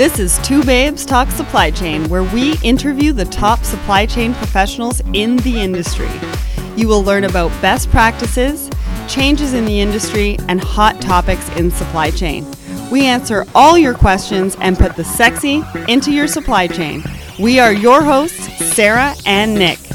This is Two Babes Talk Supply Chain, where we interview the top supply chain professionals in the industry. You will learn about best practices, changes in the industry, and hot topics in supply chain. We answer all your questions and put the sexy into your supply chain. We are your hosts, Sarah and Nick.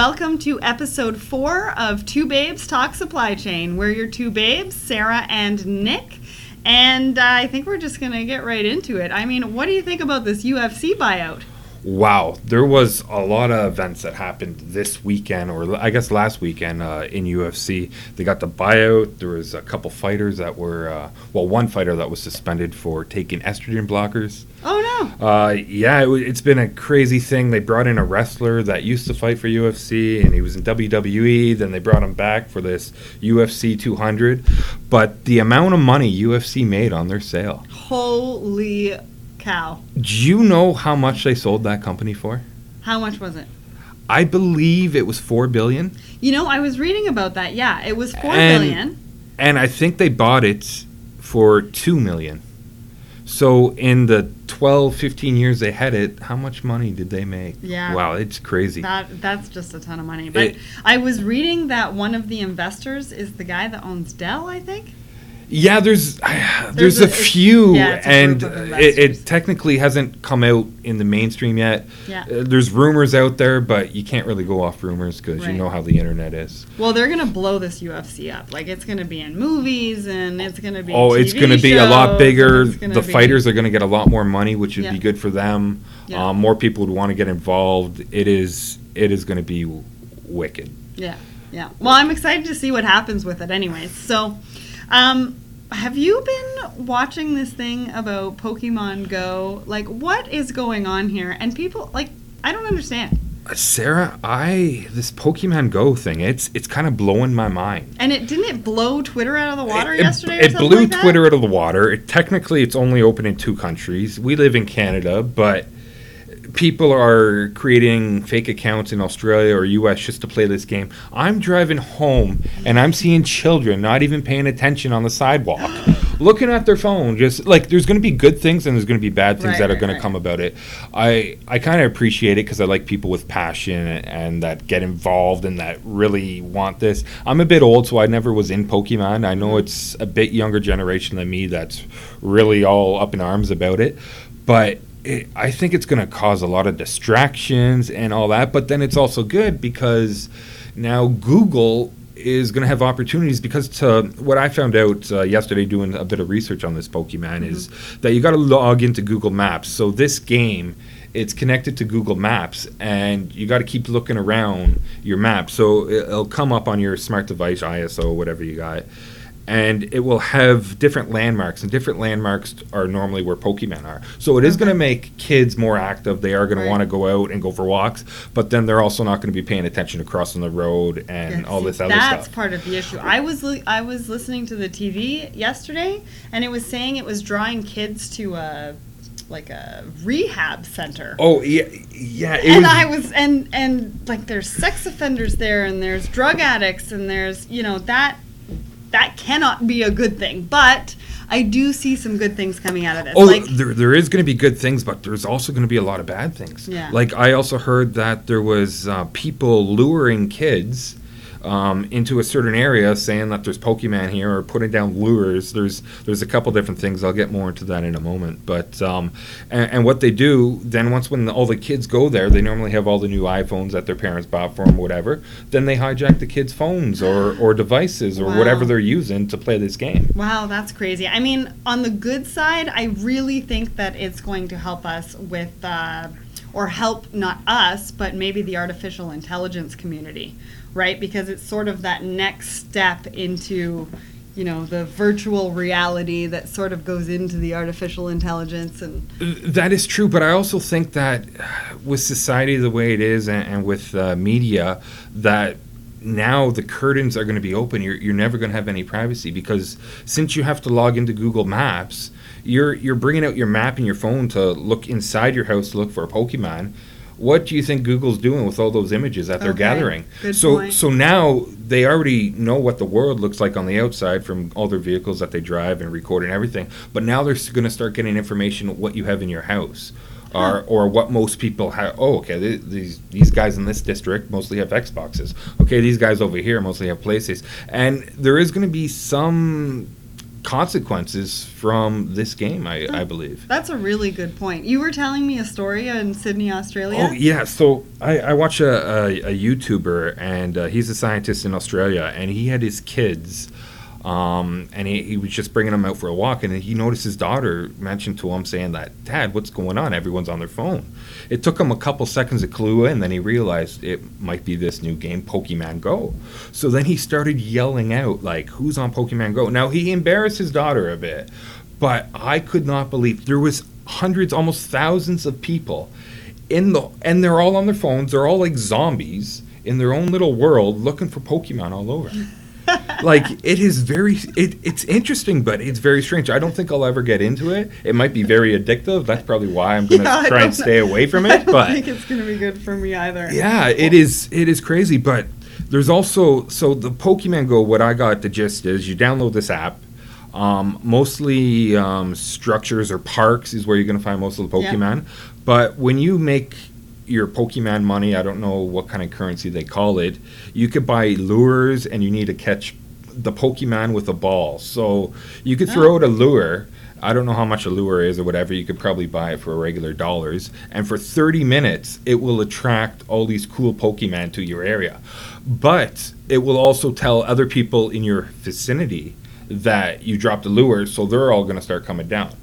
Welcome to episode four of Two Babes Talk Supply Chain. We're your two babes, Sarah and Nick. And uh, I think we're just going to get right into it. I mean, what do you think about this UFC buyout? Wow, there was a lot of events that happened this weekend, or I guess last weekend uh, in UFC. They got the buyout. There was a couple fighters that were, uh, well, one fighter that was suspended for taking estrogen blockers. Oh, no. Uh, yeah, it, has been a crazy thing. They brought in a wrestler that used to fight for UFC, and he was in WWE. Then they brought him back for this UFC 200. But the amount of money UFC made on their sale. Holy cow. Do you know how much they sold that company for? How much was it? I believe it was four billion. You know, I was reading about that. Yeah, it was four and, billion. And I think they bought it for two million. So in the 12, 15 years they had it, how much money did they make? Yeah. Wow, it's crazy. That that's just a ton of money. But It- I was reading that one of the investors is the guy that owns Dell, I think. Yeah, there's there's, There's a, a- few, yeah, a and it, it technically hasn't come out in the mainstream yet. Yeah. Uh, there's rumors out there, but you can't really go off rumors because Right. you know how the internet is. Well, they're gonna blow this UFC up. Like it's gonna be in movies and it's gonna be. Oh, it's going to be a lot bigger. The be- fighters are going to get a lot more money, which would Yeah. be good for them. Yeah. Um, more people would want to get involved. It is it is going to be w- wicked. Yeah, yeah. Well, I'm excited to see what happens with it, anyways. So, um, have you been watching this thing about Pokemon Go? Like, what is going on here? And people, like, I don't understand. Uh, Sarah, I this Pokemon Go thing, it's it's kind of blowing my mind. And it didn't it blow Twitter out of the water it, yesterday? or It blew like? Twitter out of the water. It, technically, it's only open in two countries. We live in Canada, but people are creating fake accounts in Australia or US just to play this game. I'm driving home and I'm seeing children not even paying attention on the sidewalk, looking at their phone. Just like there's going to be good things and there's going to be bad things Right, that are right, going to right. come about it. I I kind of appreciate it because I like people with passion and that get involved and that really want this. I'm a bit old, so I never was in Pokemon. I know mm-hmm. it's a bit younger generation than me that's really all up in arms about it, but. It, I think it's going to cause a lot of distractions and all that, but then it's also good because now Google is going to have opportunities because to what I found out uh, yesterday doing a bit of research on this Pokemon is that you got to log into Google Maps. So this game it's connected to Google Maps and you got to keep looking around your map. So it'll come up on your smart device ISO whatever you got and it will have different landmarks and different landmarks are normally where pokemon are so it is going to make kids more active they are going Right. to want to go out and go for walks but then they're also not going to be paying attention to crossing the road and Yeah, all this other that's stuff That's part of the issue. I was li- I was listening to the TV yesterday, and it was saying it was drawing kids to a like a rehab center. oh yeah yeah and was- I was and and like there's sex offenders there, and there's drug addicts, and there's you know that that cannot be a good thing. But I do see some good things coming out of this. Oh, like there, there is going to be good things, but there's also going to be a lot of bad things. Yeah. Like I also heard that there was uh, people luring kids um, into a certain area, saying that there's Pokemon here, or putting down lures. There's there's a couple different things. I'll get more into that in a moment. But um, and, and what they do then, once when all the kids go there, they normally have all the new iPhones that their parents bought for them, whatever. Then they hijack the kids' phones or or devices or Wow. whatever they're using to play this game. Wow, that's crazy. I mean, on the good side, I really think that it's going to help us with, uh, or help not us, but maybe the artificial intelligence community, right? Because it's sort of that next step into, you know, the virtual reality that sort of goes into the artificial intelligence and. That is true, but I also think that with society the way it is and, and with uh, media, that now the curtains are going to be open. You're, you're never going to have any privacy because since you have to log into Google Maps, you're you're bringing out your map in your phone to look inside your house to look for a Pokemon. What do you think Google's doing with all those images that they're Okay, gathering? good so point. so now they already know what the world looks like on the outside from all their vehicles that they drive and record and everything. But now they're going to start getting information what you have in your house. Or, or what most people have. Oh, okay. th- These these guys in this district mostly have Xboxes. Okay, these guys over here mostly have PlayStations. And there is going to be some consequences from this game. I, I believe. That's a really good point. You were telling me a story in Sydney, Australia. Oh yeah, so I, I watch a, a, a YouTuber and uh, he's a scientist in Australia and he had his kids, um, and he, he was just bringing them out for a walk and he noticed his daughter mentioned to him saying that Dad, what's going on? Everyone's on their phone. It took him a couple seconds to clue in, then he realized it might be this new game, Pokemon Go. So then he started yelling out like, "Who's on Pokemon Go?" Now he embarrassed his daughter a bit, but I could not believe there was hundreds, almost thousands of people in the and they're all on their phones. They're all like zombies in their own little world, looking for Pokemon all over. Like it is very it, it's interesting but it's very strange i don't think i'll ever get into it it might be very addictive that's probably why i'm gonna Yeah, try and stay away from I it don't but think it's going to be good for me either. yeah, it is. It is crazy, but there's also so the Pokemon Go. What I got the gist is you download this app. Um, mostly um, structures or parks is where you're going to find most of the Yeah. Pokemon. But when you make your Pokemon money, I don't know what kind of currency they call it. You could buy lures, and you need to catch the Pokemon with a ball. So you could throw out a lure. I don't know how much a lure is or whatever. You could probably buy it for regular dollars. And for 30 minutes, it will attract all these cool Pokemon to your area. But it will also tell other people in your vicinity that you dropped a lure, so they're all going to start coming down.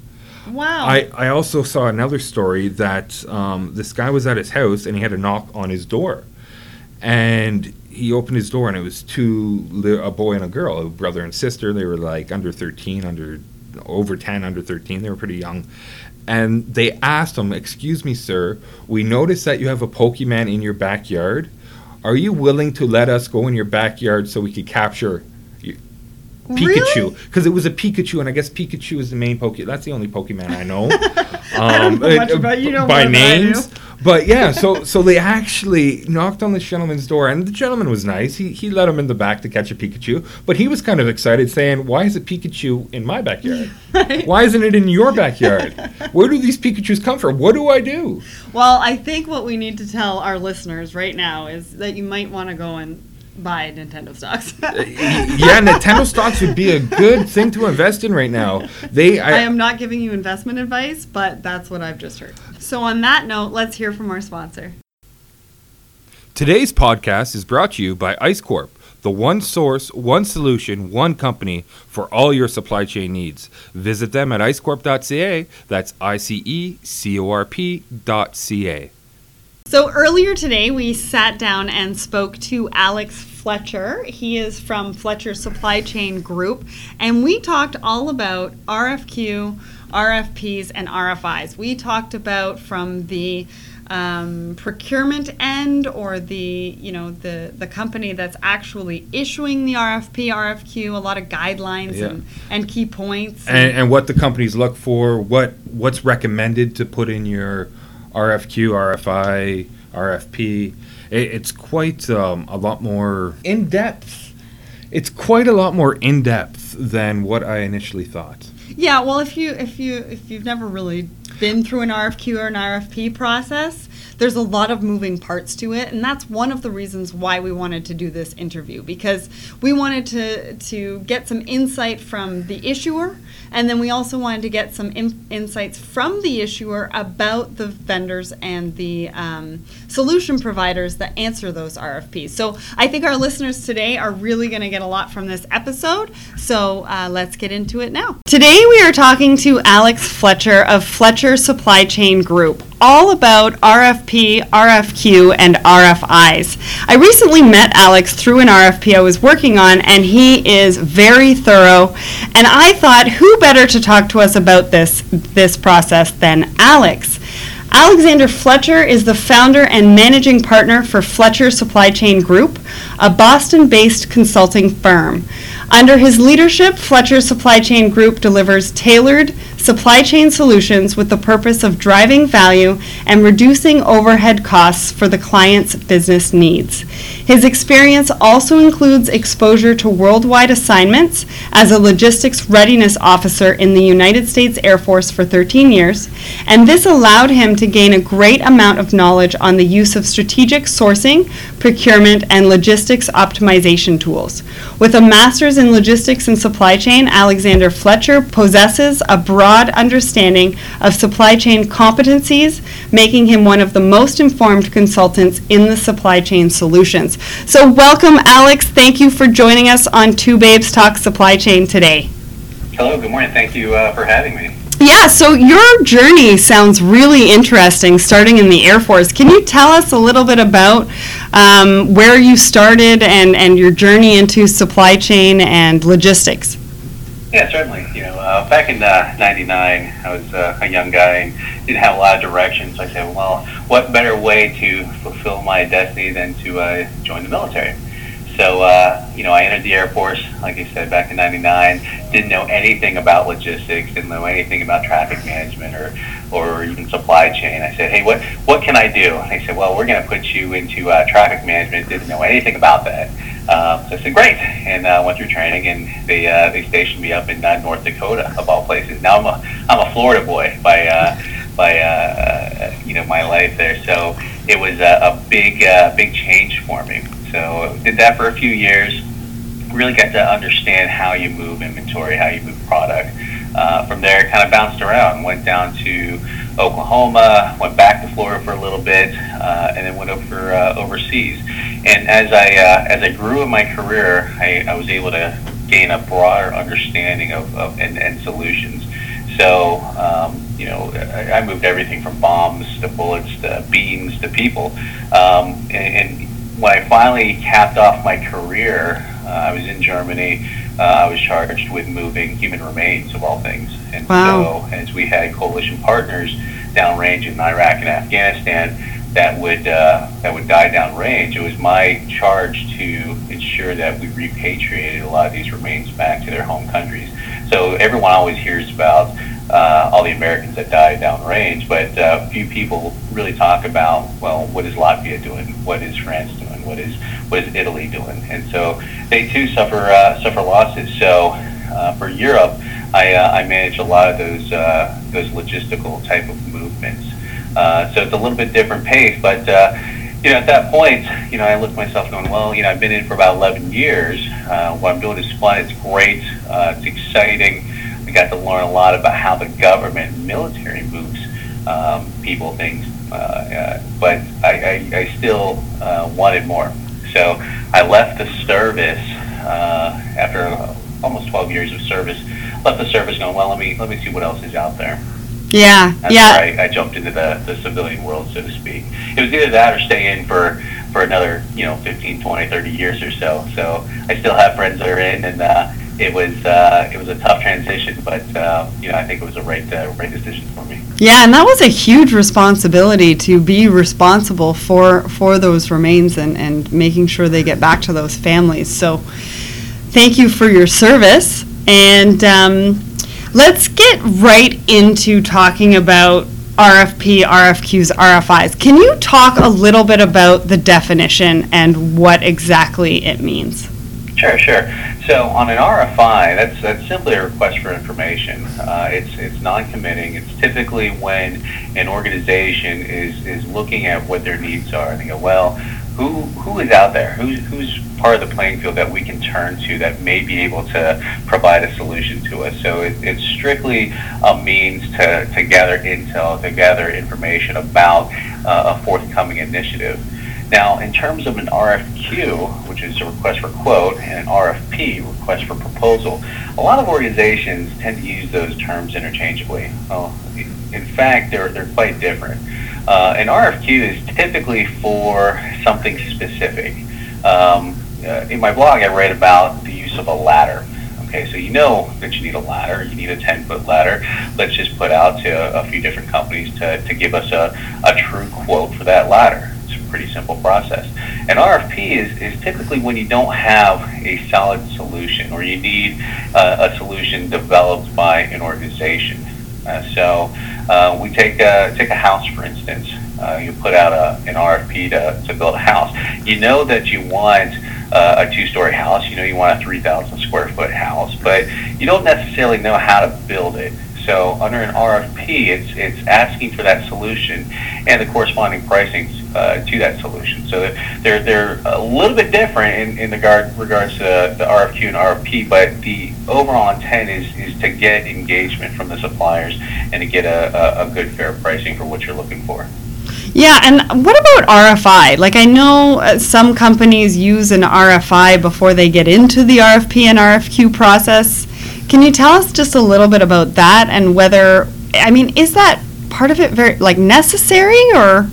Wow. I, I also saw another story that um, this guy was at his house and he had a knock on his door. And he opened his door and it was two a boy and a girl, a brother and sister. They were like under 13, under over 10, under 13. They were pretty young. And they asked him, Excuse me, sir, we noticed that you have a Pokemon in your backyard. Are you willing to let us go in your backyard so we could capture Pikachu? Really? Because it was a Pikachu, and I guess Pikachu is the main Pokemon. That's the only Pokemon I know. I don't know Um, much uh, about you. know by more than I do. names. But yeah, so so they actually knocked on this gentleman's door, and the gentleman was nice. He he let him in the back to catch a Pikachu, but he was kind of excited, saying, "Why is a Pikachu in my backyard? Right. Why isn't it in your backyard? Where do these Pikachu's come from? What do I do?" Well, I think what we need to tell our listeners right now is that you might want to go and buy Nintendo stocks. Uh, yeah, Nintendo stocks would be a good thing to invest in right now. They I am not giving you investment advice, but that's what I've just heard. So, on that note, let's hear from our sponsor. Today's podcast is brought to you by ICE Corp, the one source, one solution, one company for all your supply chain needs. Visit them at icecorp.ca. That's I C E C O R P dot C A. So earlier today, we sat down and spoke to Alex Fletcher. He is from Fletcher Supply Chain Group, and we talked all about RFQ, RFPs, and RFIs. We talked about from the um, procurement end or the you know the the company that's actually issuing the RFP, RFQ, a lot of guidelines Yeah. and, and key points. And, and what the companies look for, what what's recommended to put in your RFQ, RFI, RFP. It, it's quite um, a lot more in depth. It's quite a lot more in depth than what I initially thought. Yeah, well, if you if you if you've never really been through an RFQ or an RFP process, there's a lot of moving parts to it, and that's one of the reasons why we wanted to do this interview because we wanted to to get some insight from the issuer, and then we also wanted to get some in, insights from the issuer about the vendors and the um, solution providers that answer those RFPs. So I think our listeners today are really going to get a lot from this episode. So uh, let's get into it now. Today we are talking to Alex Fletcher of Fletcher Supply Chain Group, all about RFP, RFQ, and RFIs. I recently met Alex through an RFP I was working on, and he is very thorough. And I thought, who better to talk to us about this this process than Alex? Alexander Fletcher is the founder and managing partner for Fletcher Supply Chain Group, a Boston based consulting firm. Under his leadership, Fletcher Supply Chain Group delivers tailored supply chain solutions with the purpose of driving value and reducing overhead costs for the client's business needs. His experience also includes exposure to worldwide assignments as a logistics readiness officer in the United States Air Force for 13 years, and this allowed him to gain a great amount of knowledge on the use of strategic sourcing, procurement, and logistics optimization tools. With a master's in logistics and supply chain, Alexander Fletcher possesses a broad understanding of supply chain competencies, making him one of the most informed consultants in the supply chain solutions. So, welcome, Alex. Thank you for joining us on Two Babes Talk Supply Chain today. Hello, good morning. Thank you uh, for having me. Yeah, so your journey sounds really interesting, starting in the Air Force. Can you tell us a little bit about um, where you started and, and your journey into supply chain and logistics? Yeah, certainly. You know, uh, back in '99, uh, I was uh, a young guy and didn't have a lot of direction. So I said, well, what better way to fulfill my destiny than to uh, join the military? So, uh, you know, I entered the Air Force, like I said, back in 99. Didn't know anything about logistics, didn't know anything about traffic management or, or even supply chain. I said, hey, what, what can I do? And they said, well, we're going to put you into uh, traffic management. Didn't know anything about that. Uh, so I said, great. And uh, went through training, and they, uh, they stationed me up in uh, North Dakota, of all places. Now I'm a, I'm a Florida boy by, uh, by uh, uh, you know, my life there. So it was a, a big, uh, big change for me. So did that for a few years. Really got to understand how you move inventory, how you move product. Uh, from there, kind of bounced around. Went down to Oklahoma, went back to Florida for a little bit, uh, and then went over uh, overseas. And as I uh, as I grew in my career, I, I was able to gain a broader understanding of, of solutions. So, um, you know, I, I moved everything from bombs to bullets to beams to people. Um, and, and when I finally capped off my career, uh, I was in Germany. Uh, I was charged with moving human remains, of all things. And Wow. so, as we had coalition partners downrange in Iraq and Afghanistan that would uh, that would die downrange, it was my charge to ensure that we repatriated a lot of these remains back to their home countries. So everyone always hears about uh, all the Americans that died downrange, but uh, few people really talk about well, what is Latvia doing? What is France doing? What is what is Italy doing? And so they too suffer uh, suffer losses. So uh, for Europe, I, uh, I manage a lot of those uh, those logistical type of movements. Uh, so it's a little bit different pace, but uh, you know at that point, you know I look at myself going, well, you know I've been in for about 11 years. Uh, what I'm doing is fun. It's great. Uh, it's exciting. I got to learn a lot about how the government, military moves um, people, things. Uh, uh, but I, I, I still uh, wanted more. So I left the service uh, after almost 12 years of service. Left the service going, well, let me let me see what else is out there. Yeah, That's yeah. I, I jumped into the, the civilian world, so to speak. It was either that or stay in for, for another, you know, 15, 20, 30 years or so. So I still have friends that are in, and uh, it was uh, it was a tough transition, but uh, you know I think it was a right uh, right decision for me. Yeah, and that was a huge responsibility to be responsible for for those remains and, and making sure they get back to those families. So thank you for your service. And um, let's get right into talking about RFP, RFQs, RFIs. Can you talk a little bit about the definition and what exactly it means? Sure, sure. So on an RFI, that's that's simply a request for information. Uh, it's it's non-committing. It's typically when an organization is is looking at what their needs are and they go, well, who who is out there? Who's who's part of the playing field that we can turn to that may be able to provide a solution to us? So it, it's strictly a means to, to gather intel, to gather information about uh, a forthcoming initiative. Now, in terms of an RFQ, which is a request for quote, and an RFP, request for proposal, a lot of organizations tend to use those terms interchangeably. Well, in fact, they're, they're quite different. Uh, an RFQ is typically for something specific. Um, uh, in my blog, I write about the use of a ladder. Okay, so you know that you need a ladder, you need a 10 foot ladder. Let's just put out to a, a few different companies to, to give us a, a true quote for that ladder. Pretty simple process. An RFP is, is typically when you don't have a solid solution or you need uh, a solution developed by an organization. Uh, so uh, we take a, take a house, for instance. Uh, you put out a, an RFP to, to build a house. You know that you want uh, a two-story house. You know you want a 3,000 square foot house, but you don't necessarily know how to build it. So under an RFP, it's it's asking for that solution and the corresponding pricing uh, to that solution. So they're they're a little bit different in, in regard regards to the RFQ and RFP, but the overall intent is is to get engagement from the suppliers and to get a, a, a good fair pricing for what you're looking for. Yeah, and what about RFI? Like, I know uh, some companies use an RFI before they get into the RFP and RFQ process. Can you tell us just a little bit about that and whether, I mean, is that part of it very, like, necessary or?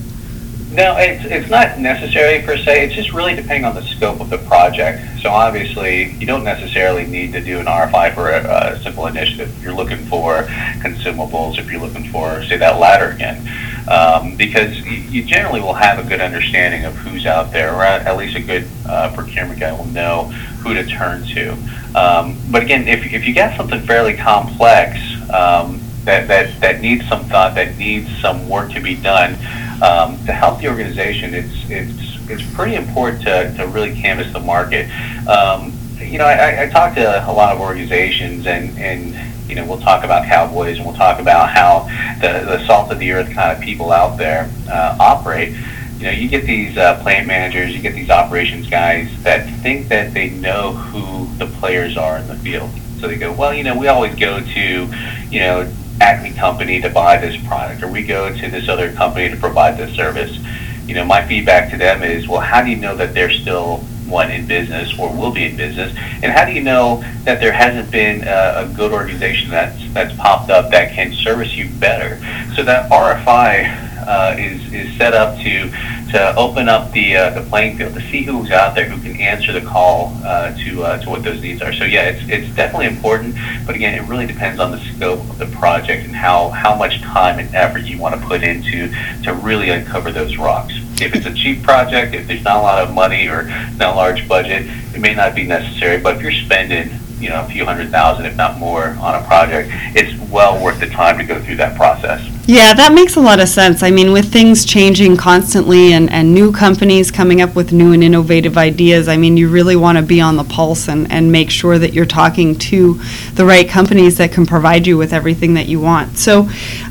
No, it's, it's not necessary per se. It's just really depending on the scope of the project. So obviously, you don't necessarily need to do an RFI for a, a simple initiative. If you're looking for consumables, if you're looking for, say, that ladder again, um, because you, generally will have a good understanding of who's out there, or at, at least a good uh, procurement guy will know who to turn to. Um, but again, if, if you get something fairly complex um, that, that, that needs some thought, that needs some work to be done, um, to help the organization, it's it's it's pretty important to, to really canvass the market. Um, you know, I, I talk to a lot of organizations, and and you know, we'll talk about cowboys, and we'll talk about how the the salt of the earth kind of people out there uh, operate. You know, you get these uh, plant managers, you get these operations guys that think that they know who the players are in the field. So they go, well, you know, we always go to, you know, Acme company to buy this product, or we go to this other company to provide this service. You know, my feedback to them is, well, how do you know that they're still one in business or will be in business, and how do you know that there hasn't been a, a good organization that's that's popped up that can service you better? So that RFI uh, is is set up to to open up the uh, the playing field to see who's out there who can answer the call uh, to uh, to what those needs are. So yeah, it's it's definitely important, but again, it really depends on the scope of the project and how how much time and effort you want to put into to really uncover those rocks. If it's a cheap project, if there's not a lot of money or not a large budget, it may not be necessary. But if you're spending you know a few hundred thousand, if not more, on a project, it's well worth the time to go through that process. Yeah, that makes a lot of sense. I mean, with things changing constantly and, and new companies coming up with new and innovative ideas, I mean, you really want to be on the pulse and, and make sure that you're talking to the right companies that can provide you with everything that you want. So,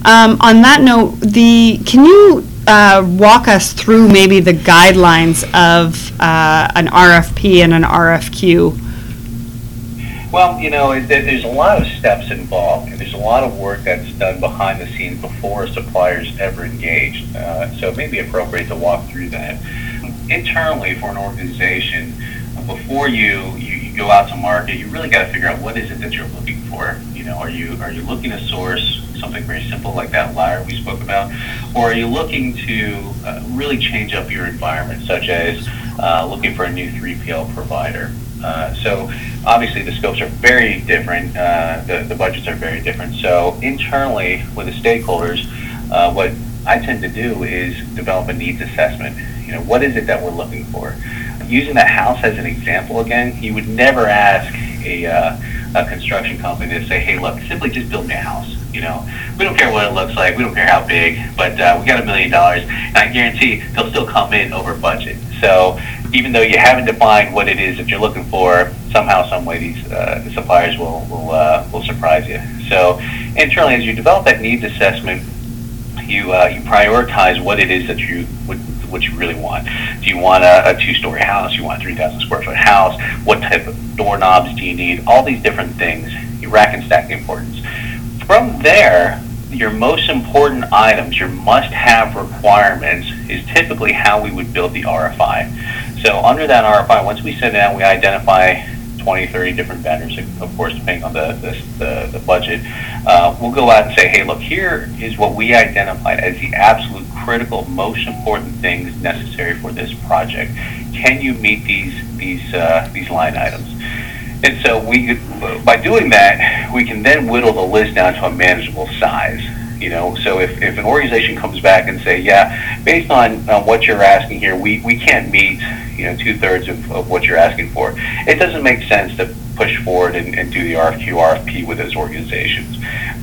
um, on that note, the can you uh, walk us through maybe the guidelines of uh, an RFP and an RFQ? Well, you know, there's a lot of steps involved, and there's a lot of work that's done behind the scenes before a supplier's ever engaged. Uh, so it may be appropriate to walk through that. Internally, for an organization, before you, you, you go out to market, you really got to figure out what is it that you're looking for. You know, are you are you looking to source something very simple like that liar we spoke about, or are you looking to uh, really change up your environment, such as uh, looking for a new 3PL provider? Uh, so obviously the scopes are very different, uh, the, the budgets are very different. So internally with the stakeholders, uh, what I tend to do is develop a needs assessment. You know, what is it that we're looking for? Using that house as an example again, you would never ask a, uh, a construction company to say, hey, look, simply just build me a house. You know, we don't care what it looks like, we don't care how big, but uh, we got a million dollars, and I guarantee they'll still come in over budget. So even though you haven't defined what it is that you're looking for, somehow, some way, these uh, suppliers will will uh, will surprise you. So internally, as you develop that needs assessment, you uh, you prioritize what it is that you would what you really want. Do you want a, a two-story house? You want a 3,000 square foot house? What type of doorknobs do you need? All these different things. You rack and stack the importance. From there, your most important items, your must-have requirements, is typically how we would build the RFI. So under that RFI, once we sit down, we identify 20, 30 different vendors, of course, depending on the, the, the, budget. Uh, we'll go out and say, hey, look, here is what we identified as the absolute critical, most important things necessary for this project. Can you meet these, these, uh, these line items? And so we, by doing that, we can then whittle the list down to a manageable size. You know, so if, if an organization comes back and say, yeah, based on, on what you're asking here, we, we can't meet, you know, two thirds of, of what you're asking for, it doesn't make sense to push forward and, and do the RFQ, RFP with those organizations.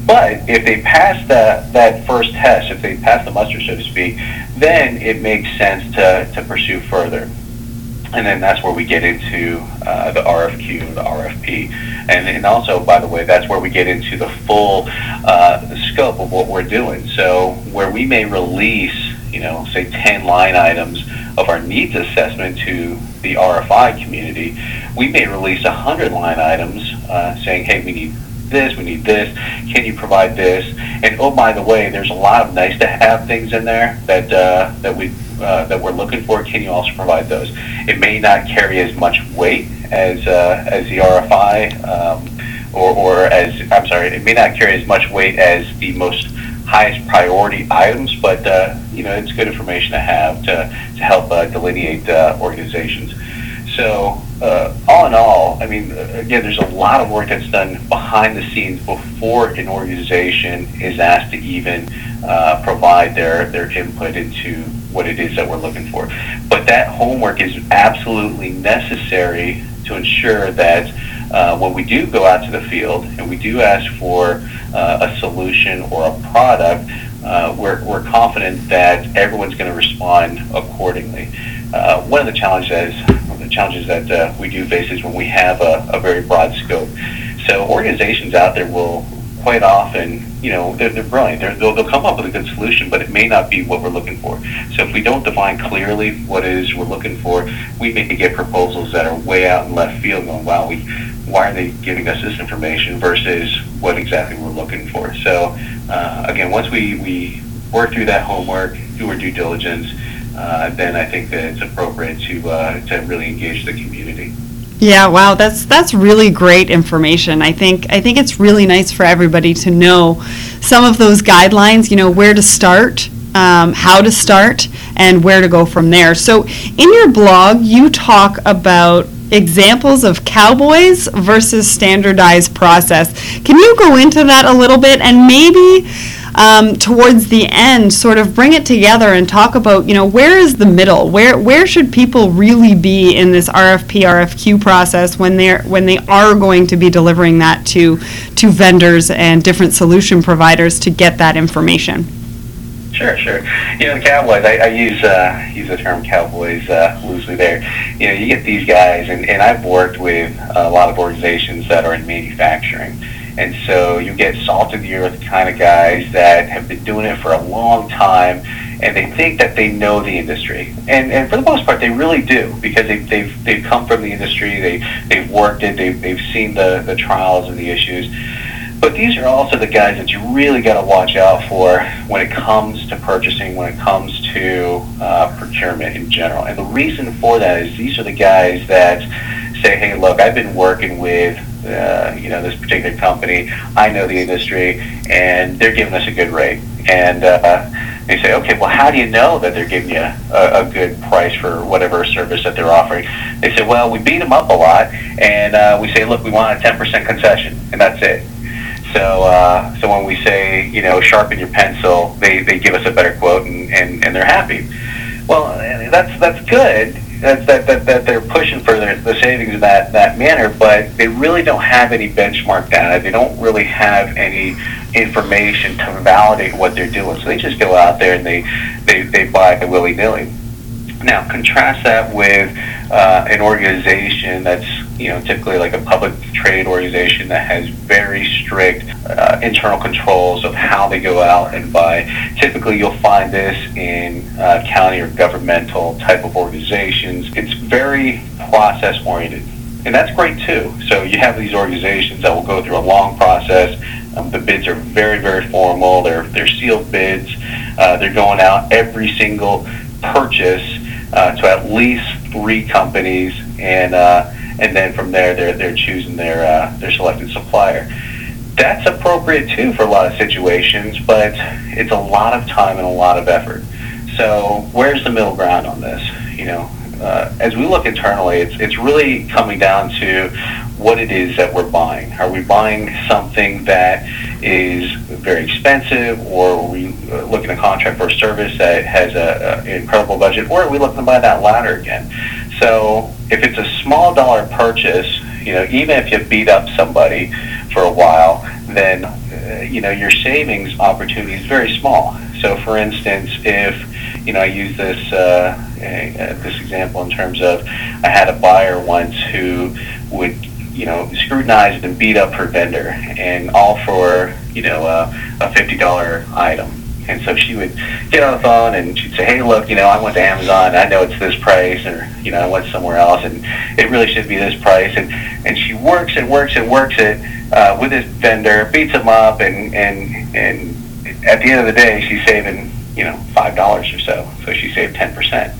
But if they pass that, that first test, if they pass the muster, so to speak, then it makes sense to, to pursue further. And then that's where we get into uh, the RFQ, the RFP. And, and also, by the way, that's where we get into the full uh, scope of what we're doing. So where we may release, you know, say 10 line items of our needs assessment to the RFI community, we may release 100 line items uh, saying, hey, we need this, we need this, can you provide this? And oh, by the way, there's a lot of nice to have things in there that, uh, that, we, uh, that we're looking for. Can you also provide those? It may not carry as much weight as, uh, as the RFI, um, or, or as, I'm sorry, it may not carry as much weight as the most highest priority items, but uh, you know it's good information to have to, to help uh, delineate uh, organizations. So uh, all in all, I mean, again, there's a lot of work that's done behind the scenes before an organization is asked to even uh, provide their, their input into what it is that we're looking for. But that homework is absolutely necessary to ensure that uh, when we do go out to the field and we do ask for uh, a solution or a product, uh, we're, we're confident that everyone's going to respond accordingly. Uh, one of the challenges the challenges that uh, we do face is when we have a, a very broad scope. So organizations out there will quite often, you know, they're, they're brilliant. They're, they'll, they'll come up with a good solution, but it may not be what we're looking for. So if we don't define clearly what it is we're looking for, we may get proposals that are way out in left field going, wow, we, why are they giving us this information versus what exactly we're looking for? So uh, again, once we, we work through that homework, do our due diligence, uh, then I think that it's appropriate to uh, to really engage the community. Yeah, wow, that's that's really great information. I think I think it's really nice for everybody to know some of those guidelines. You know, where to start, um, how to start, and where to go from there. So, in your blog, you talk about examples of cowboys versus standardized process. Can you go into that a little bit and maybe? Um, towards the end sort of bring it together and talk about you know where is the middle where where should people really be in this RFP RFQ process when they're when they are going to be delivering that to to vendors and different solution providers to get that information Sure, sure. You know, the Cowboys, I, I use uh, use the term Cowboys uh, loosely there. You know, you get these guys, and, and I've worked with a lot of organizations that are in manufacturing. And so you get salt of the earth kind of guys that have been doing it for a long time and they think that they know the industry. And, and for the most part, they really do because they, they've, they've come from the industry, they, they've worked it, they've, they've seen the, the trials and the issues. But these are also the guys that you really got to watch out for when it comes to purchasing, when it comes to uh, procurement in general. And the reason for that is these are the guys that say, hey, look, I've been working with uh, you know, this particular company. I know the industry, and they're giving us a good rate. And uh, they say, okay, well, how do you know that they're giving you a, a good price for whatever service that they're offering? They say, well, we beat them up a lot, and uh, we say, look, we want a 10% concession, and that's it. So, uh, so when we say, you know, sharpen your pencil, they, they give us a better quote, and, and, and they're happy. Well, that's that's good that, that, that, that they're pushing for the, the savings in that, that manner, but they really don't have any benchmark data. They don't really have any information to validate what they're doing. So they just go out there and they, they, they buy willy nilly. Now, contrast that with uh, an organization that's, you know, typically like a public trade organization that has very strict uh, internal controls of how they go out and buy. Typically, you'll find this in uh, county or governmental type of organizations. It's very process oriented. And that's great too. So you have these organizations that will go through a long process. Um, the bids are very, very formal. They're, they're sealed bids. Uh, they're going out every single purchase uh, to at least three companies, and uh, and then from there they're they're choosing their uh, their selected supplier. That's appropriate too for a lot of situations, but it's a lot of time and a lot of effort. So where's the middle ground on this? You know, uh, as we look internally, it's it's really coming down to what it is that we're buying. Are we buying something that is very expensive, or are we uh, looking a contract for a service that has a, a incredible budget, or are we looking to buy that ladder again? So if it's a small dollar purchase, you know, even if you beat up somebody for a while, then uh, you know your savings opportunity is very small. So, for instance, if you know, I use this uh, uh, this example in terms of I had a buyer once who would you know scrutinize and beat up her vendor, and all for you know uh, a fifty dollar item. And so she would get on the phone and she'd say, "Hey, look, you know, I went to Amazon. I know it's this price, or you know, I went somewhere else, and it really should be this price." And and she works and works and works it uh, with this vendor, beats him up, and and and at the end of the day, she's saving you know five dollars or so. So she saved ten percent.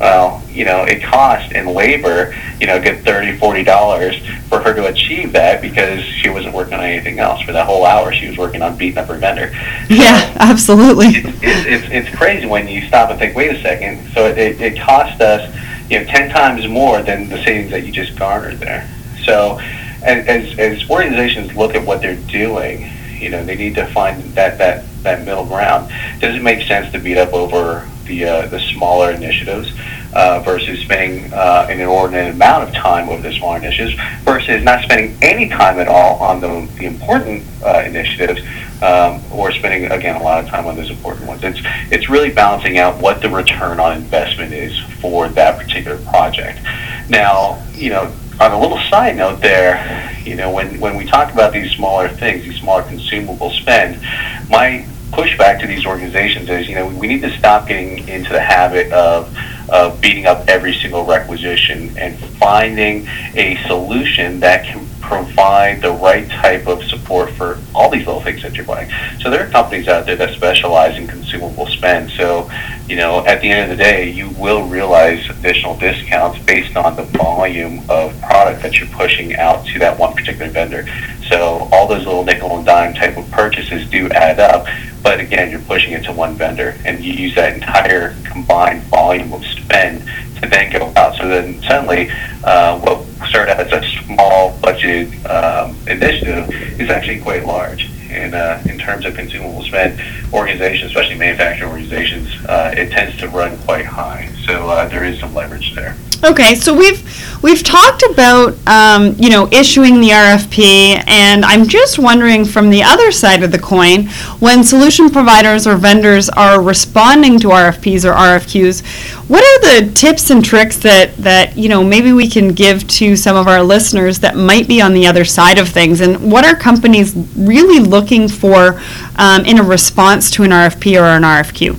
Well, you know, it cost in labor, you know, a good thirty, forty dollars for her to achieve that because she wasn't working on anything else for that whole hour. She was working on beating up her vendor. Yeah, absolutely. It's, it's, it's, it's crazy when you stop and think, wait a second. So it, it, it cost us, you know, ten times more than the savings that you just garnered there. So as, as organizations look at what they're doing, you know, they need to find that, that, that middle ground. Does it make sense to beat up over the, uh, the smaller initiatives uh, versus spending uh, an inordinate amount of time over the smaller initiatives versus not spending any time at all on the, the important uh, initiatives um, or spending, again, a lot of time on those important ones. It's, it's really balancing out what the return on investment is for that particular project. Now, you know, on a little side note there, you know, when, when we talk about these smaller things, these smaller consumable spend, my pushback to these organizations is, you know, we need to stop getting into the habit of, of beating up every single requisition and finding a solution that can provide the right type of support for all these little things that you're buying. So there are companies out there that specialize in consumable spend. So, you know, at the end of the day, you will realize additional discounts based on the volume of product that you're pushing out to that one particular vendor. So all those little nickel and dime type of purchases do add up. But again, you're pushing it to one vendor, and you use that entire combined volume of spend to then go out. So then suddenly, uh, what started as a small budget um, initiative is actually quite large. And uh, in terms of consumable spend, organizations, especially manufacturing organizations, uh, it tends to run quite high. So uh, there is some leverage there. Okay, so we've we've talked about um, you know issuing the RFP, and I'm just wondering from the other side of the coin, when solution providers or vendors are responding to RFPs or RFQs, what are the tips and tricks that that you know maybe we can give to some of our listeners that might be on the other side of things, and what are companies really looking for um, in a response to an RFP or an RFQ?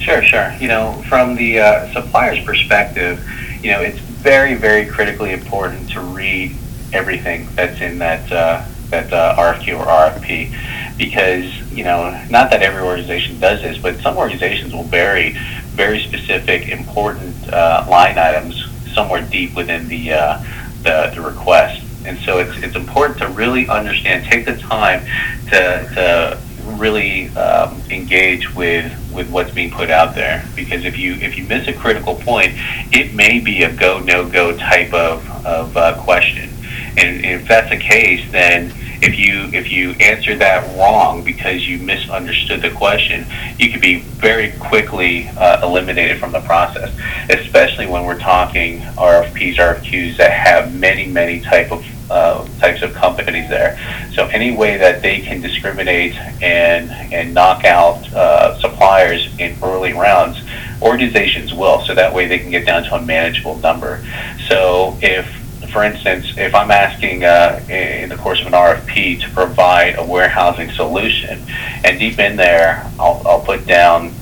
Sure, sure. You know, from the uh, supplier's perspective you know, it's very, very critically important to read everything that's in that uh, that uh, RFQ or RFP because you know not that every organization does this, but some organizations will bury very specific, important uh, line items somewhere deep within the, uh, the the request. And so it's it's important to really understand, take the time to to really um, engage with with what's being put out there because if you if you miss a critical point, it may be a go no go type of of uh, question, and if that's the case, then if you if you answer that wrong because you misunderstood the question, you could be very quickly uh, eliminated from the process. Especially when we're talking RFPs, RFQs that have many many type of uh, types of companies there. So any way that they can discriminate and and knock out uh, suppliers in early rounds, organizations will. So that way they can get down to a manageable number. So if for instance, if I'm asking uh, in the course of an RFP to provide a warehousing solution, and deep in there, I'll, I'll put down,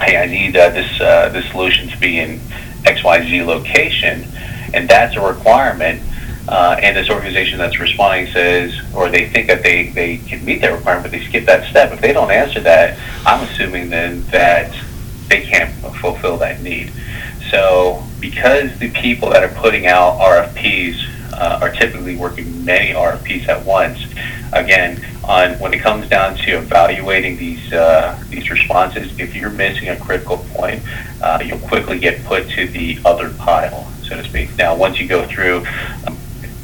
hey, I need uh, this uh, this solution to be in XYZ location, and that's a requirement uh, and this organization that's responding says, or they think that they, they can meet that requirement, but they skip that step. If they don't answer that, I'm assuming then that they can't fulfill that need. So because the people that are putting out RFPs uh, are typically working many RFPs at once. Again, on when it comes down to evaluating these uh, these responses, if you're missing a critical point, uh, you'll quickly get put to the other pile, so to speak. Now, once you go through um,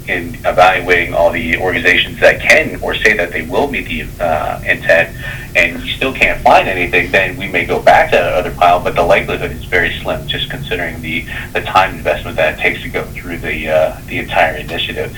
in evaluating all the organizations that can or say that they will meet the uh, intent, and you still can't find anything, then we may go back to that other pile. But the likelihood is very slim, just considering the, the time investment that it takes to go through the uh, the entire initiative.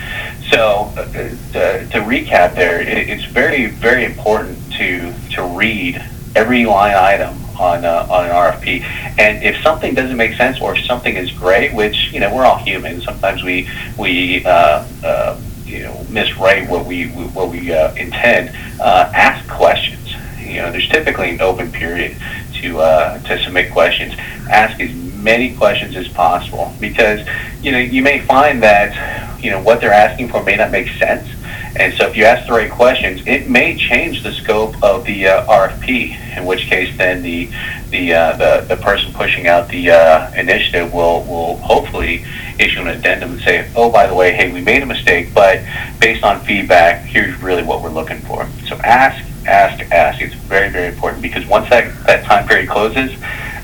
So, uh, to, to recap, there, it, it's very very important to to read every line item on uh, on an RFP. And if something doesn't make sense, or if something is gray, which you know we're all human, sometimes we we uh, uh, you know miswrite what we what we uh, intend. Uh, ask questions. You know, there's typically an open period to uh, to submit questions. Ask as many questions as possible because you know you may find that you know what they're asking for may not make sense and so if you ask the right questions, it may change the scope of the uh, RFP, in which case then the the, uh, the, the person pushing out the uh, initiative will, will hopefully issue an addendum and say, oh, by the way, hey, we made a mistake, but based on feedback, here's really what we're looking for. So ask, ask, ask. It's very, very important because once that, that time period closes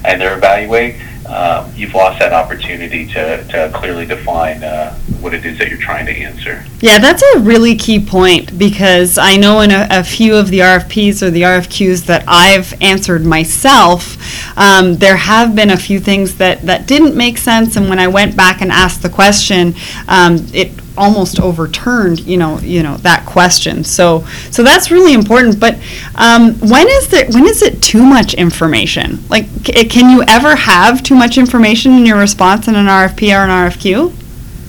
and they're evaluating, um, you've lost that opportunity to, to clearly define uh, what it is that you're trying to answer. Yeah, that's a really key point because I know in a, a few of the RFPs or the RFQs that I've answered myself, um, there have been a few things that, that didn't make sense, and when I went back and asked the question, um, it almost overturned, you know, you know that question. So, so that's really important. But um, when is there, when is it too much information? Like, c- can you ever have too much information in your response in an RFP or an RFQ?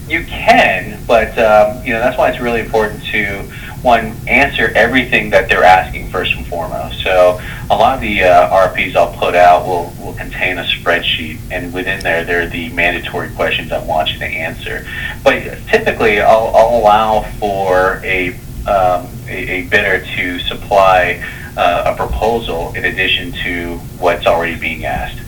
You can, but um, you know that's why it's really important to one answer everything that they're asking first and foremost. So a lot of the uh, RFPs I'll put out will, will contain a spreadsheet, and within there, there are the mandatory questions I want you to answer. But typically, I'll, I'll allow for a, um, a, a bidder to supply uh, a proposal in addition to what's already being asked.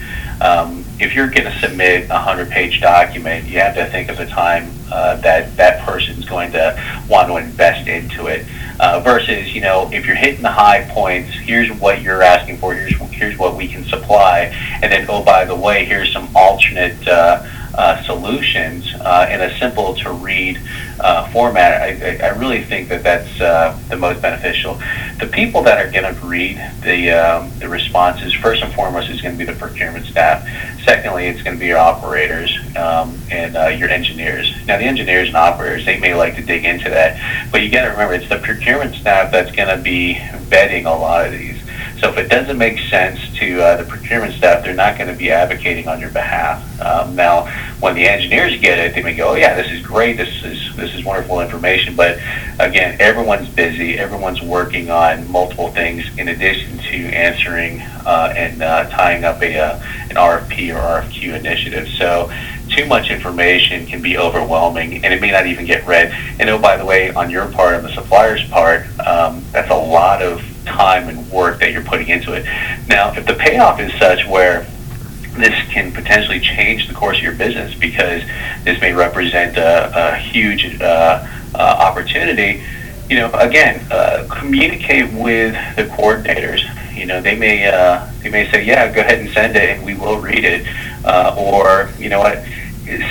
Um, if you're going to submit a 100-page document, you have to think of the time uh, that that person's going to want to invest into it. Uh, versus, you know, if you're hitting the high points, here's what you're asking for, here's here's what we can supply, and then oh by the way, here's some alternate uh, uh, solutions uh, in a simple to read uh, format. I, I really think that that's uh, the most beneficial. The people that are going to read the um, the responses first and foremost is going to be the procurement staff. Secondly, it's going to be your operators um, and uh, your engineers. Now, the engineers and operators they may like to dig into that, but you got to remember it's the procurement staff that's going to be vetting a lot of these. So if it doesn't make sense to uh, the procurement staff, they're not going to be advocating on your behalf. Um, now, when the engineers get it, they may go, "Oh yeah, this is great. This is this is wonderful information." But again, everyone's busy. Everyone's working on multiple things in addition to answering uh, and uh, tying up a uh, an RFP or RFQ initiative. So too much information can be overwhelming and it may not even get read. And oh, by the way, on your part, on the supplier's part, um, that's a lot of time and work that you're putting into it. Now, if the payoff is such where this can potentially change the course of your business because this may represent a, a huge uh, uh, opportunity, you know, again, uh, communicate with the coordinators. You know, they may uh, they may say, yeah, go ahead and send it, and we will read it, uh, or you know what,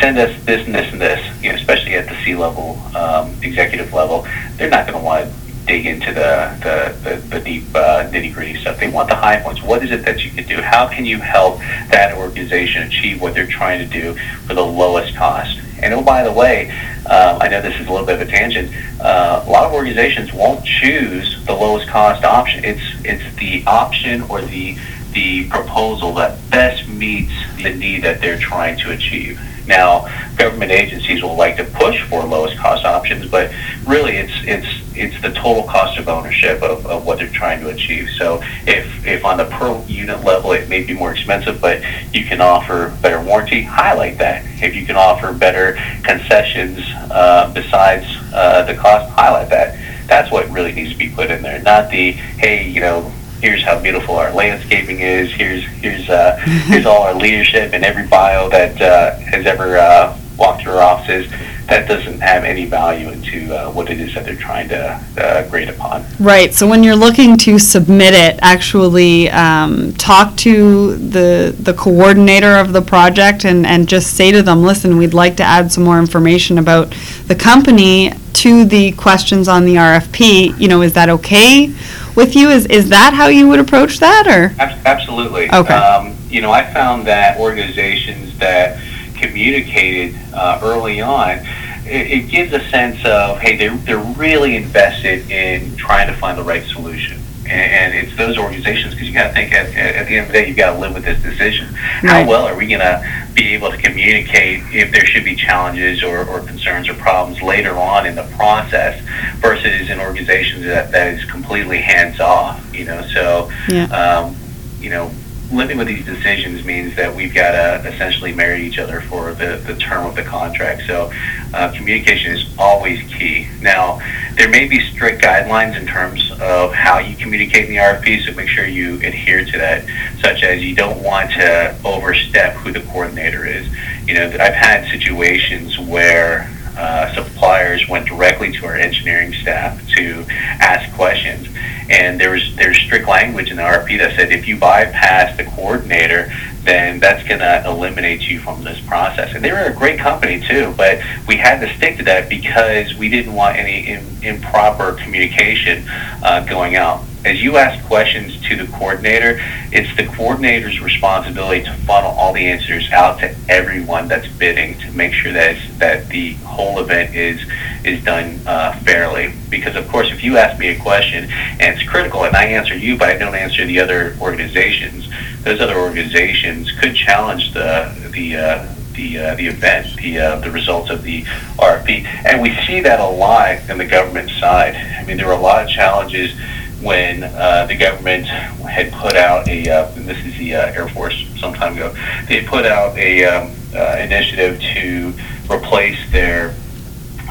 send us this and this and this. You know, especially at the C level, um, executive level, they're not going to want dig into the the, the, the deep uh, nitty gritty stuff. They want the high points. What is it that you can do? How can you help that organization achieve what they're trying to do for the lowest cost? And oh, by the way, um, I know this is a little bit of a tangent. Uh, a lot of organizations won't choose the lowest cost option. It's it's the option or the the proposal that best meets the need that they're trying to achieve. Now, government agencies will like to push for lowest cost options, but really it's it's it's the total cost of ownership of, of what they're trying to achieve. So if if on the per unit level it may be more expensive, but you can offer better warranty, highlight that. If you can offer better concessions uh, besides uh, the cost, highlight that. That's what really needs to be put in there, not the hey, you know, here's how beautiful our landscaping is. Here's here's uh, here's all our leadership and every bio that uh, has ever uh, walk through our offices, that doesn't have any value into uh, what it is that they're trying to uh, grade upon. Right. So when you're looking to submit it, actually um, talk to the the coordinator of the project and and just say to them, listen, we'd like to add some more information about the company to the questions on the RFP. You know, is that okay with you? Is is that how you would approach that, or? Ab- Absolutely. Okay. Um, you know, I found that organizations that communicated uh, early on, it, it gives a sense of, hey, they're, they're really invested in trying to find the right solution. And, and it's those organizations, because you got to think at, at the end of the day, you've got to live with this decision. How well are we going to be able to communicate if there should be challenges or, or concerns or problems later on in the process versus an organization that, that is completely hands off, you know? So, Yeah. um, you know, living with these decisions means that we've got to essentially marry each other for the, the term of the contract. So uh, communication is always key. Now, there may be strict guidelines in terms of how you communicate in the RFP, so make sure you adhere to that, such as you don't want to overstep who the coordinator is. You know, I've had situations where uh, suppliers went directly to our engineering staff to ask questions. And there was there's strict language in the RFP that said if you bypass the coordinator, then that's going to eliminate you from this process. And they were a great company too, but we had to stick to that because we didn't want any im- improper communication uh, going out. As you ask questions to the coordinator, it's the coordinator's responsibility to funnel all the answers out to everyone that's bidding to make sure that that the whole event is is done uh, fairly. Because of course, if you ask me a question and it's critical, and I answer you, but I don't answer the other organizations, those other organizations could challenge the the uh, the uh, the event, the uh, the results of the RFP, and we see that a lot in the government side. I mean, there were a lot of challenges when uh, the government had put out a, uh, this is the uh, Air Force some time ago, they put out a um, uh, initiative to replace their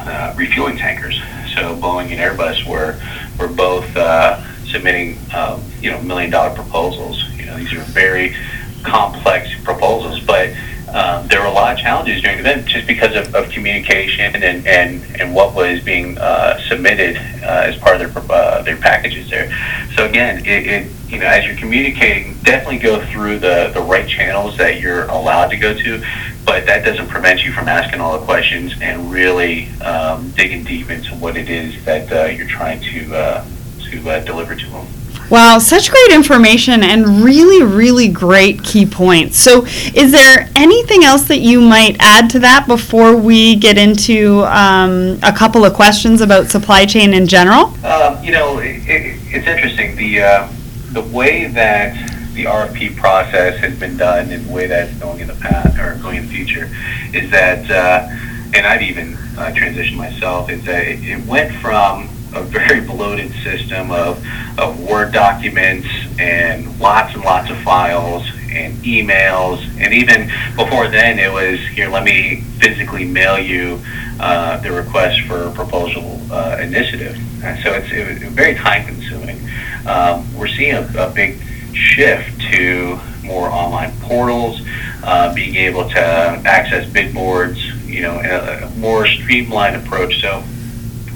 uh, refueling tankers. So Boeing and Airbus were were both uh, submitting, um, you know, million dollar proposals. Know, these are very complex proposals, but um, there were a lot of challenges during the event just because of, of communication and, and, and what was being uh, submitted uh, as part of their uh, their packages there. So again, it, it you know as you're communicating, definitely go through the, the right channels that you're allowed to go to, but that doesn't prevent you from asking all the questions and really um, digging deep into what it is that uh, you're trying to uh, to uh, deliver to them. Wow, such great information and really, really great key points. So, is there anything else that you might add to that before we get into um, a couple of questions about supply chain in general? Um, you know, it, it, it's interesting. The uh, the way that the RFP process has been done and the way that it's going in the past or going in the future is that, uh, and I've even uh, transitioned myself, is that it, it went from a very bloated system of, of Word documents and lots and lots of files and emails. And even before then, it was here, let me physically mail you uh, the request for proposal uh, initiative. And so it's, it very time consuming. Um, we're seeing a, a big shift to more online portals, uh, being able to access bid boards, you know, a, a more streamlined approach. So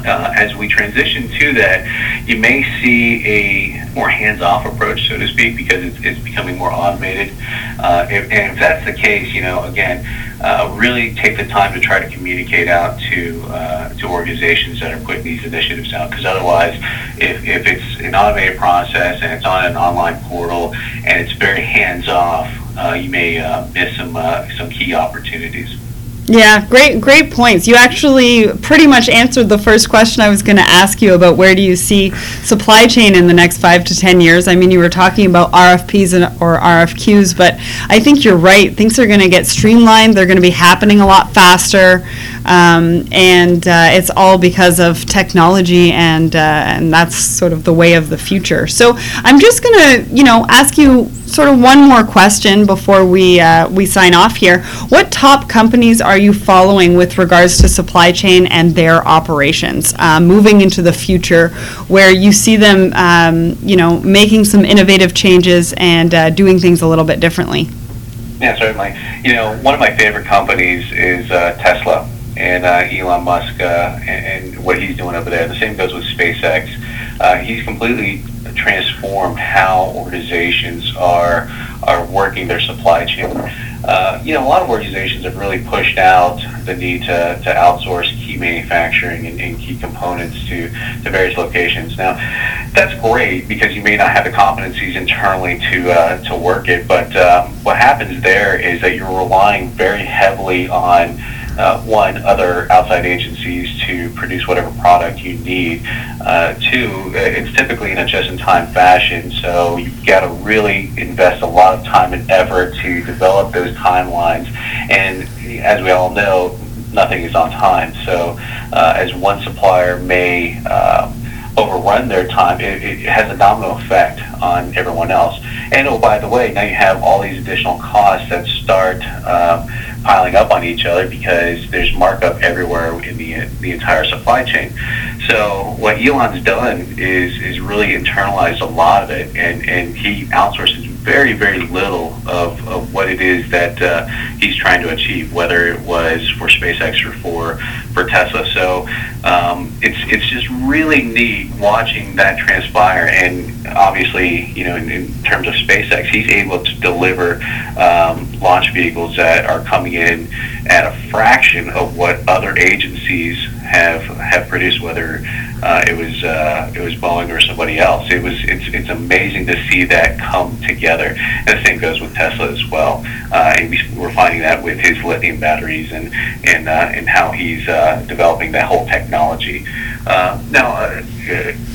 uh, as we transition to that, you may see a more hands-off approach, so to speak, because it's, it's becoming more automated. Uh, if, and if that's the case, you know, again, uh, really take the time to try to communicate out to uh, to organizations that are putting these initiatives out. Because otherwise, if, if it's an automated process and it's on an online portal and it's very hands-off, uh, you may uh, miss some some key opportunities. Yeah, great, great points. You actually pretty much answered the first question I was going to ask you about where do you see supply chain in the next five to ten years. I mean, you were talking about RFPs and or RFQs, but I think you're right. Things are going to get streamlined. They're going to be happening a lot faster, um, and uh, it's all because of technology, and uh, and that's sort of the way of the future. So I'm just going to, you know, ask you sort of one more question before we uh, we sign off here. What top companies are you following with regards to supply chain and their operations uh, moving into the future, where you see them, um, you know, making some innovative changes and uh, doing things a little bit differently? Yeah, certainly. You know, one of my favorite companies is uh, Tesla. and uh, Elon Musk uh, and, and, what he's doing over there. The same goes with SpaceX. Uh, he's completely transformed how organizations are are working their supply chain. Uh, you know, a lot of organizations have really pushed out the need to, to outsource key manufacturing and, and key components to, to various locations. Now, that's great because you may not have the competencies internally to uh, to work it, but um, what happens there is that you're relying very heavily on uh, one, other outside agencies to produce whatever product you need. Uh, two, uh, it's typically in a just-in-time fashion, so you've got to really invest a lot of time and effort to develop those timelines. And as we all know, nothing is on time. So uh, as one supplier may um, overrun their time, it, it, has a domino effect on everyone else. And oh, by the way, now you have all these additional costs that start um, piling up on each other because there's markup everywhere in the the entire supply chain. So what Elon's done is is really internalized a lot of it, and and he outsources very very little of, of what it is that uh, he's trying to achieve, whether it was for SpaceX or for for Tesla. So um, it's it's just really neat watching that transpire, and obviously you know in, in terms of SpaceX, he's able to deliver um, launch vehicles that are coming in at a fraction of what other agencies have have produced, whether uh, it was uh, it was Boeing or somebody else. It was it's it's amazing to see that come together. And the same goes with Tesla as well. Uh, and we, we're finding that with his lithium batteries and and uh, and how he's uh, developing that whole technology. Uh, now, uh,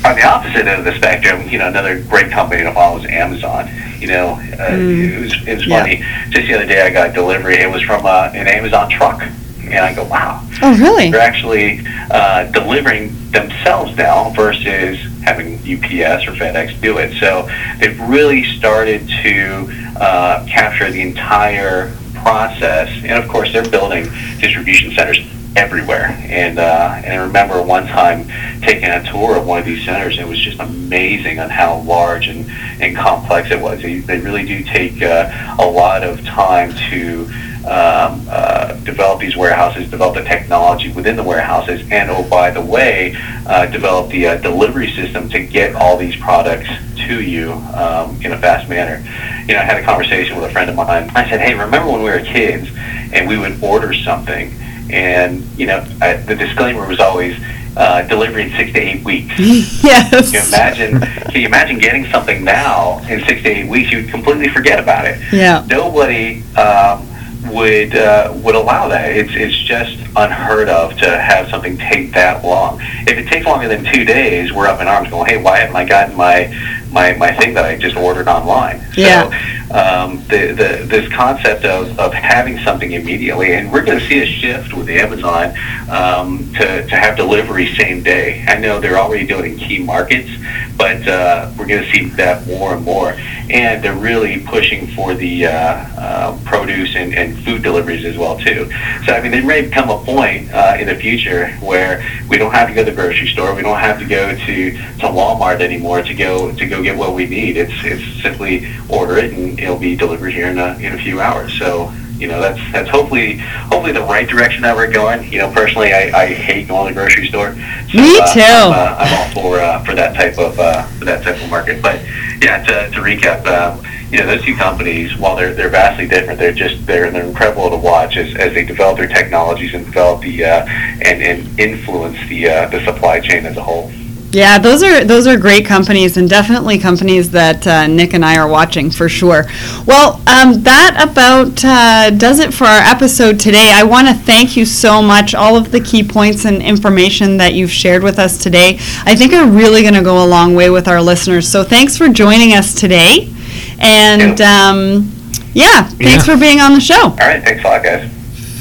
on the opposite end of the spectrum, you know, another great company to follow is Amazon. You know, uh, mm. it was it was yeah. funny. Just the other day, I got a delivery. It was from uh, an Amazon truck, and I go, "Wow!" Oh, really? They're actually uh, delivering themselves now versus having UPS or FedEx do it. So they've really started to uh, capture the entire process, and of course, they're building distribution centers everywhere. And uh, and I remember one time taking a tour of one of these centers, and it was just amazing on how large and, and complex it was. They, they really do take uh, a lot of time to um, uh, develop these warehouses, develop the technology within the warehouses, and oh, by the way, uh, develop the uh, delivery system to get all these products to you um, in a fast manner. You know, I had a conversation with a friend of mine. I said, hey, remember when we were kids and we would order something? And you know, I, the disclaimer was always uh, delivery in six to eight weeks. yes. Can you imagine? Can you imagine getting something now in six to eight weeks? You would completely forget about it. Yeah. Nobody um, would uh, would allow that. It's it's just unheard of to have something take that long. If it takes longer than two days, we're up in arms, going, "Hey, why haven't I gotten my my, my thing that I just ordered online?" Yeah. So, um, the, the, this concept of, of having something immediately, and we're going to see a shift with Amazon um, to, to have delivery same day. I know they're already doing it in key markets, but uh, we're going to see that more and more. And they're really pushing for the uh, uh, produce and, and food deliveries as well too. So I mean, there may come a point uh, in the future where we don't have to go to the grocery store, we don't have to go to, to Walmart anymore to go to go get what we need. It's it's simply order it and it'll be delivered here in a, in a few hours. So you know that's that's hopefully hopefully the right direction that we're going. You know, personally, I, I hate going to the grocery store. So, Me uh, too. I'm, uh, I'm all for uh, for that type of uh, for that type of market. But yeah, to, to recap, uh, you know, those two companies, while they're they're vastly different, they're just they're they're incredible to watch as, as they develop their technologies and develop the uh, and and influence the uh, the supply chain as a whole. Yeah, those are those are great companies and definitely companies that uh, Nick and I are watching for sure. Well, um, that about uh, does it for our episode today. I want to thank you so much. All of the key points and information that you've shared with us today, I think are really going to go a long way with our listeners. So thanks for joining us today, and um, yeah, thanks yeah. for being on the show. All right, thanks a lot, guys.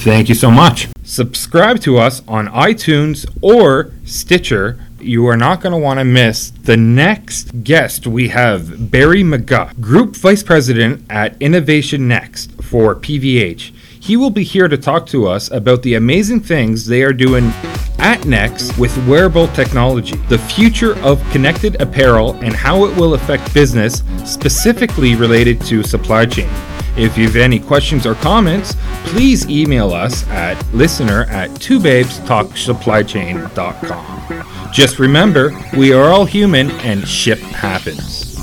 Thank you so much. Subscribe to us on iTunes or Stitcher you are not going to want to miss the next guest. We have Barry McGeough, Group Vice President at Innovation Next for PVH. He will be here to talk to us about the amazing things they are doing at Next with wearable technology, the future of connected apparel, and how it will affect business, specifically related to supply chain. If you have any questions or comments, please email us at listener at twobabestalksupplychain.com. Just remember, we are all human and ship happens.